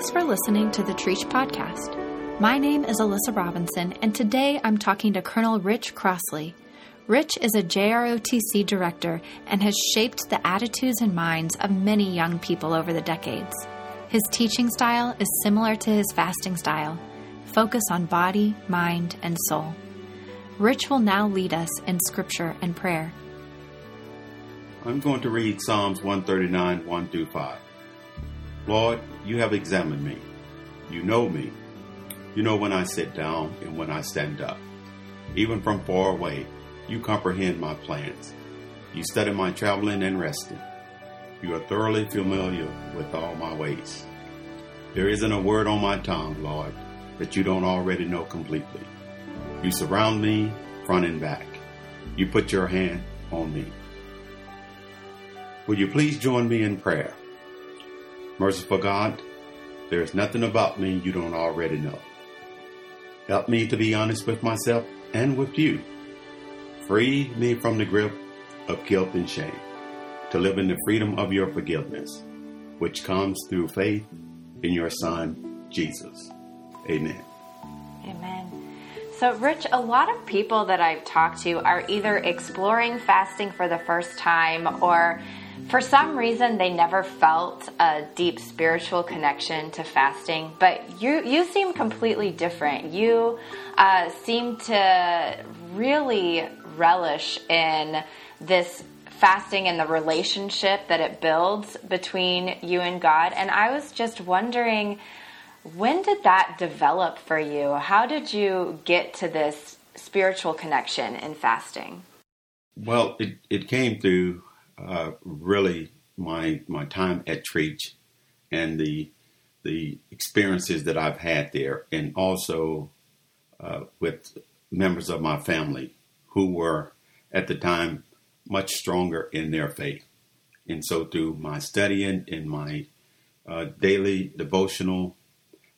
Thanks for listening to the Trietsch Podcast. My name is Alyssa Robinson, and today I'm talking to Colonel Rich Crossley. Rich is a JROTC director and has shaped the attitudes and minds of many young people over the decades. His teaching style is similar to his fasting style focus on body, mind, and soul. Rich will now lead us in scripture and prayer. I'm going to read Psalms 139, 1 through 5. Lord, you have examined me. You know me. You know when I sit down and when I stand up. Even from far away, you comprehend my plans. You study my traveling and resting. You are thoroughly familiar with all my ways. There isn't a word on my tongue, Lord, that you don't already know completely. You surround me front and back. You put your hand on me. Will you please join me in prayer? Merciful God, there is nothing about me you don't already know. Help me to be honest with myself and with you. Free me from the grip of guilt and shame to live in the freedom of your forgiveness, which comes through faith in your Son, Jesus. Amen. Amen. So, Rich, a lot of people that I've talked to are either exploring fasting for the first time or for some reason they never felt a deep spiritual connection to fasting but you you seem completely different. You uh, seem to really relish in this fasting and the relationship that it builds between you and god. And i was just wondering when did that develop for you? How did you get to this spiritual connection in fasting? Well it, it came through uh, really my my time at Trietsch and the the experiences that I've had there, and also uh, with members of my family who were at the time much stronger in their faith. And so, through my studying in my uh, daily devotional,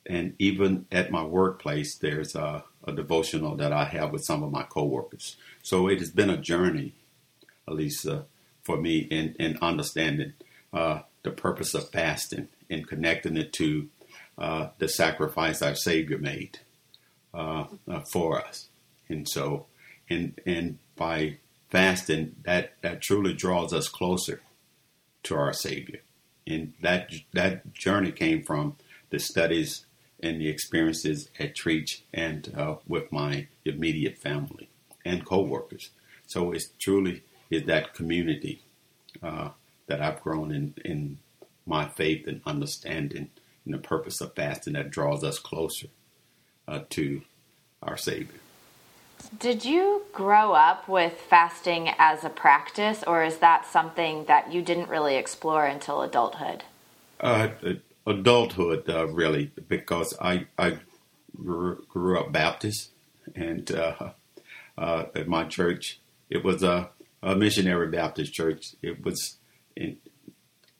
and even at my workplace, there's a, a, devotional that I have with some of my coworkers. So it has been a journey, Elisa, for me in, in understanding uh, the purpose of fasting and connecting it to uh, the sacrifice our Savior made uh, uh, for us. And so, and and by fasting, that that truly draws us closer to our Savior. And that that journey came from the studies and the experiences at Trietsch and uh, with my immediate family and coworkers. So it's truly is that community uh, that I've grown in, in my faith and understanding and the purpose of fasting that draws us closer uh, to our Savior. Did you grow up with fasting as a practice, or is that something that you didn't really explore until adulthood? Uh, adulthood, uh, really, because I, I grew, grew up Baptist, and uh, uh, at my church, it was a a missionary Baptist church. It was,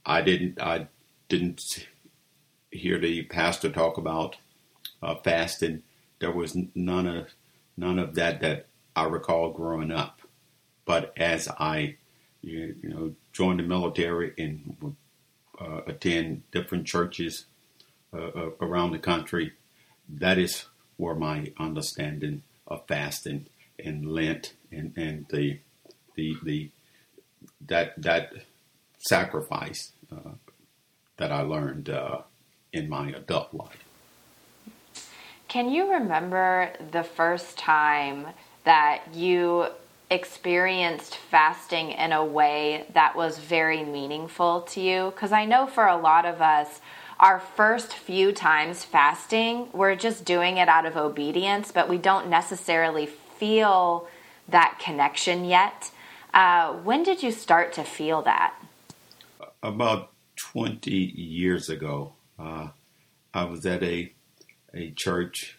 I didn't, I didn't hear the pastor talk about uh, fasting. There was none of none of that that I recall growing up. But as I, you, you know, joined the military and uh, attend different churches uh, uh, around the country, that is where my understanding of fasting and Lent and, and the the the that that sacrifice uh, that I learned uh, in my adult life. Can you remember the first time that you experienced fasting in a way that was very meaningful to you? Because I know for a lot of us, our first few times fasting, we're just doing it out of obedience, but we don't necessarily feel that connection yet. Uh, when did you start to feel that? About 20 years ago, uh, I was at a, a church,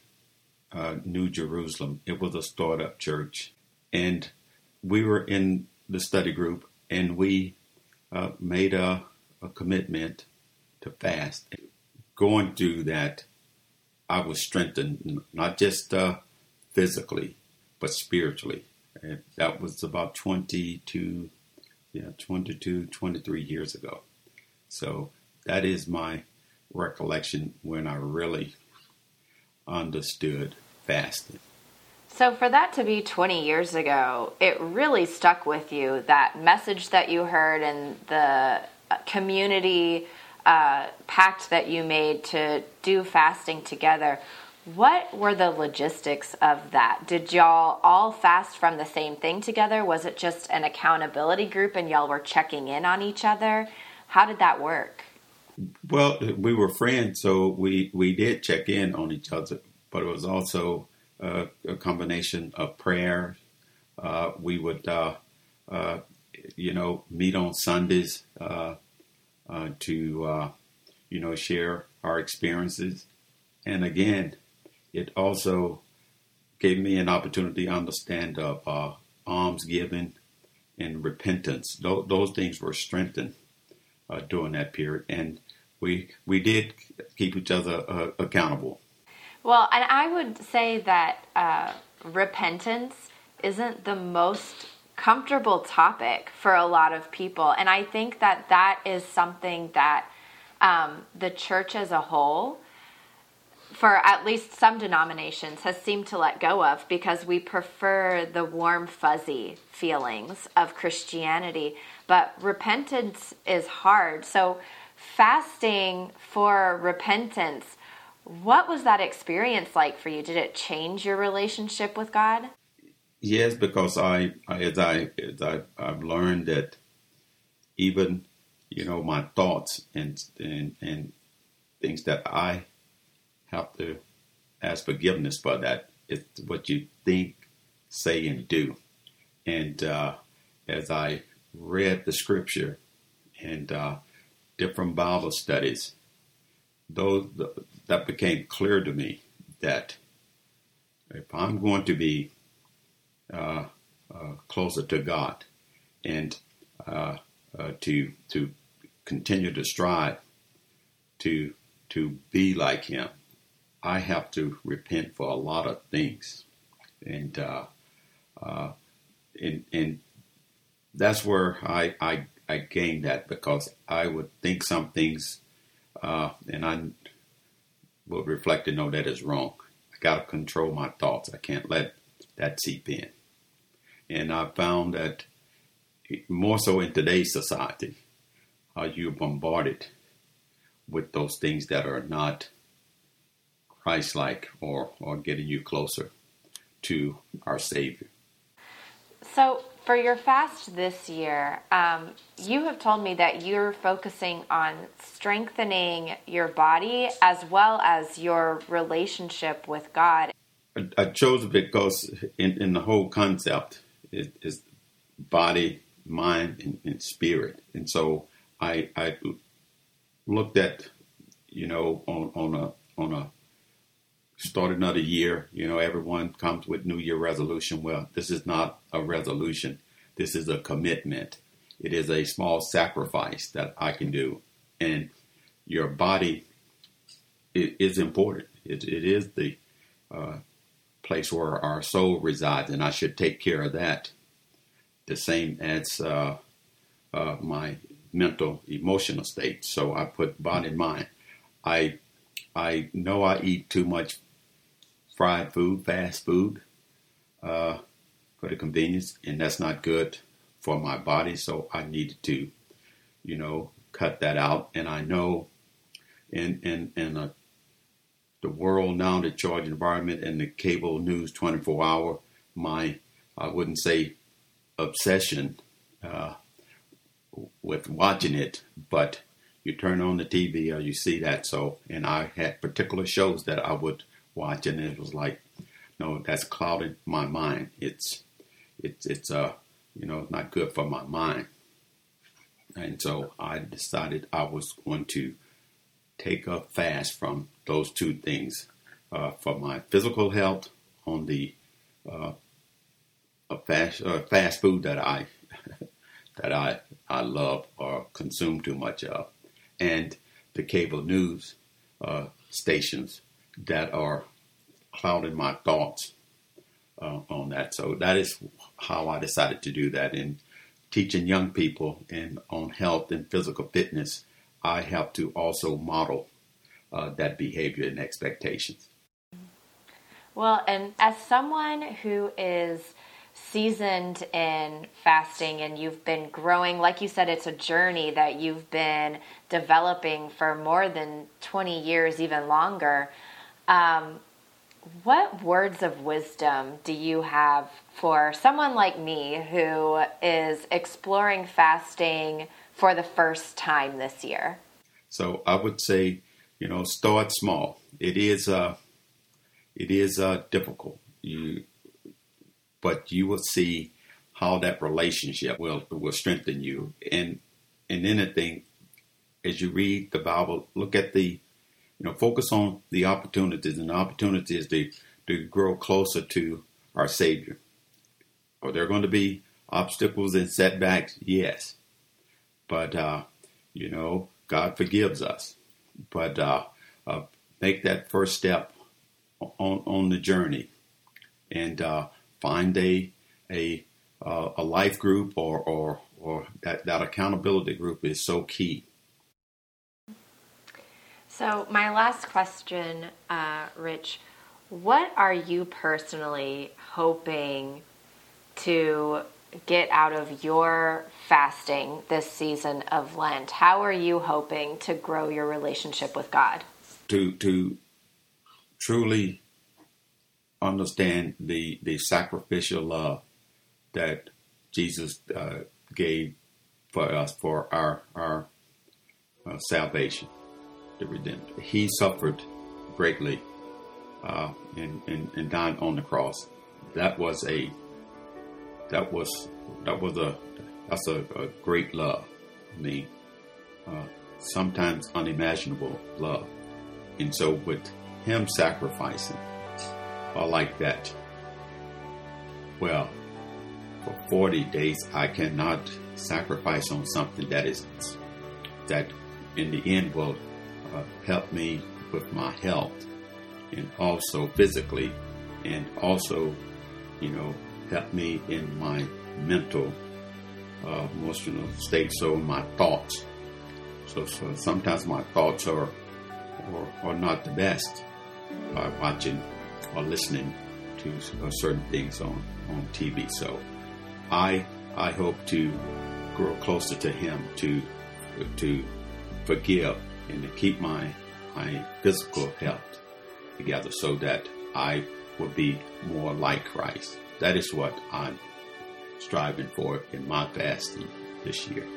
uh, New Jerusalem. It was a startup church. And we were in the study group and we uh, made a, a commitment to fast. Going through that, I was strengthened, not just uh, physically, but spiritually. And that was about 22, yeah, 22, 23 years ago. So that is my recollection when I really understood fasting. So, for that to be 20 years ago, it really stuck with you that message that you heard and the uh, community uh, pact that you made to do fasting together. What were the logistics of that? Did y'all all fast from the same thing together? Was it just an accountability group and y'all were checking in on each other? How did that work? Well, we were friends, so we, we did check in on each other, but it was also uh, a combination of prayer. Uh, we would, uh, uh you know, meet on Sundays uh, to, you know, share our experiences. And again, it also gave me an opportunity to understand uh, alms giving and repentance. Those, those things were strengthened uh, during that period, and we we did keep each other uh, accountable. Well, and I would say that uh, repentance isn't the most comfortable topic for a lot of people, and I think that that is something that um, the church as a whole for at least some denominations, has seemed to let go of because we prefer the warm, fuzzy feelings of Christianity. But repentance is hard. So, fasting for repentance, what was that experience like for you? Did it change your relationship with God? Yes, because I, as I, as I, I've learned that even, you know, my thoughts and and and things that I have to ask forgiveness for that. It's what you think, say, and do. And uh, as I read the scripture and uh, different Bible studies, those that became clear to me that if I'm going to be uh, uh closer to God and uh, uh, to to continue to strive to to be like Him, I have to repent for a lot of things, and uh, uh, and and that's where I I I gained that because I would think some things, uh, and I would reflect and know that is wrong. I got to control my thoughts. I can't let that seep in, and I found that more so in today's society, how you're bombarded with those things that are not Christ like or, or getting you closer to our Savior. So, for your fast this year, um, you have told me that you're focusing on strengthening your body as well as your relationship with God. I, I chose it because in, in the whole concept is, is body, mind, and, and, spirit. And so I, I looked at, you know, on, on a on a start another year. You know, everyone comes with New Year resolution. Well, this is not a resolution. This is a commitment. It is a small sacrifice that I can do. And your body is important. It, it is the uh, place where our soul resides, and I should take care of that. The same as uh, uh, my mental, emotional state. So I put body and mind. I I know I eat too much fried food, fast food, uh, for the convenience, and that's not good for my body. So I needed to, you know, cut that out. And I know, in in in a, the world now, the charge environment and the cable news, twenty four hour, my I wouldn't say obsession uh, with watching it, but you turn on the TV or you see that. So, and I had particular shows that I would watching it, was like, no, that's clouded my mind. It's it's it's uh you know not good for my mind. And so I decided I was going to take a fast from those two things uh, for my physical health on the uh, fast uh, fast food that I that I I love or consume too much of, and the cable news uh, stations that are clouding my thoughts uh, on that. So that is how I decided to do that. In teaching young people and on health and physical fitness, I have to also model uh, that behavior and expectations. Well, and as someone who is seasoned in fasting and you've been growing, like you said, it's a journey that you've been developing for more than 20 years, even longer. Um, what words of wisdom do you have for someone like me who is exploring fasting for the first time this year? So I would say, you know, start small. It is uh, it is uh, difficult. You, but you will see how that relationship will will strengthen you. And and anything, as you read the Bible, look at the you know, focus on the opportunities, and the opportunities to to grow closer to our Savior. Are there going to be obstacles and setbacks? Yes, but uh, you know, God forgives us. But uh, uh, make that first step on on the journey, and uh, find a a uh, a life group or or or that, that accountability group is so key so, my last question, uh, Rich, what are you personally hoping to get out of your fasting this season of Lent? How are you hoping to grow your relationship with God? To to truly understand the the sacrificial love that Jesus uh, gave for us for our our uh, salvation the redemption. He suffered greatly uh, and, and, and died on the cross. That was a that was that was a that's a, a great love. I mean, uh, sometimes unimaginable love. And so with him sacrificing, I like that. Well, for 40 days, I cannot sacrifice on something that is that in the end will uh, help me with my health and also physically and also, you know, help me in my mental, uh, emotional state. So my thoughts. So, so sometimes my thoughts are, are, are not the best by watching or listening to uh, certain things on, on TV. So I, I hope to grow closer to him to, to forgive and to keep my my physical health together so that I will be more like Christ. That is what I'm striving for in my fasting this year.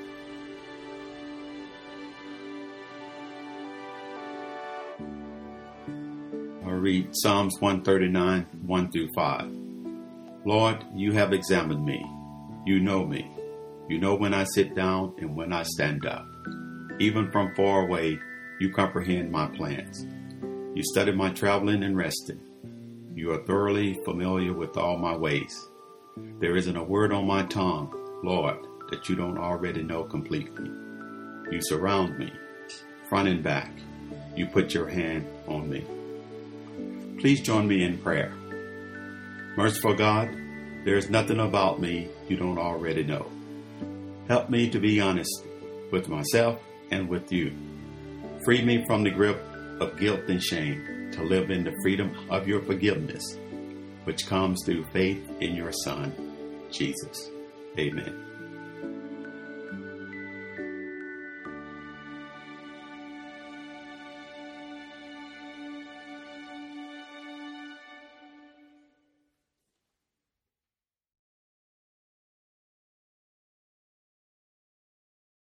I'll read Psalms 139, 1 through 5. Lord, you have examined me. You know me. You know when I sit down and when I stand up. Even from far away, you comprehend my plans. You study my traveling and resting. You are thoroughly familiar with all my ways. There isn't a word on my tongue, Lord, that you don't already know completely. You surround me, front and back. You put your hand on me. Please join me in prayer. Merciful God, there is nothing about me you don't already know. Help me to be honest with myself and with you. Free me from the grip of guilt and shame to live in the freedom of your forgiveness, which comes through faith in your Son, Jesus. Amen.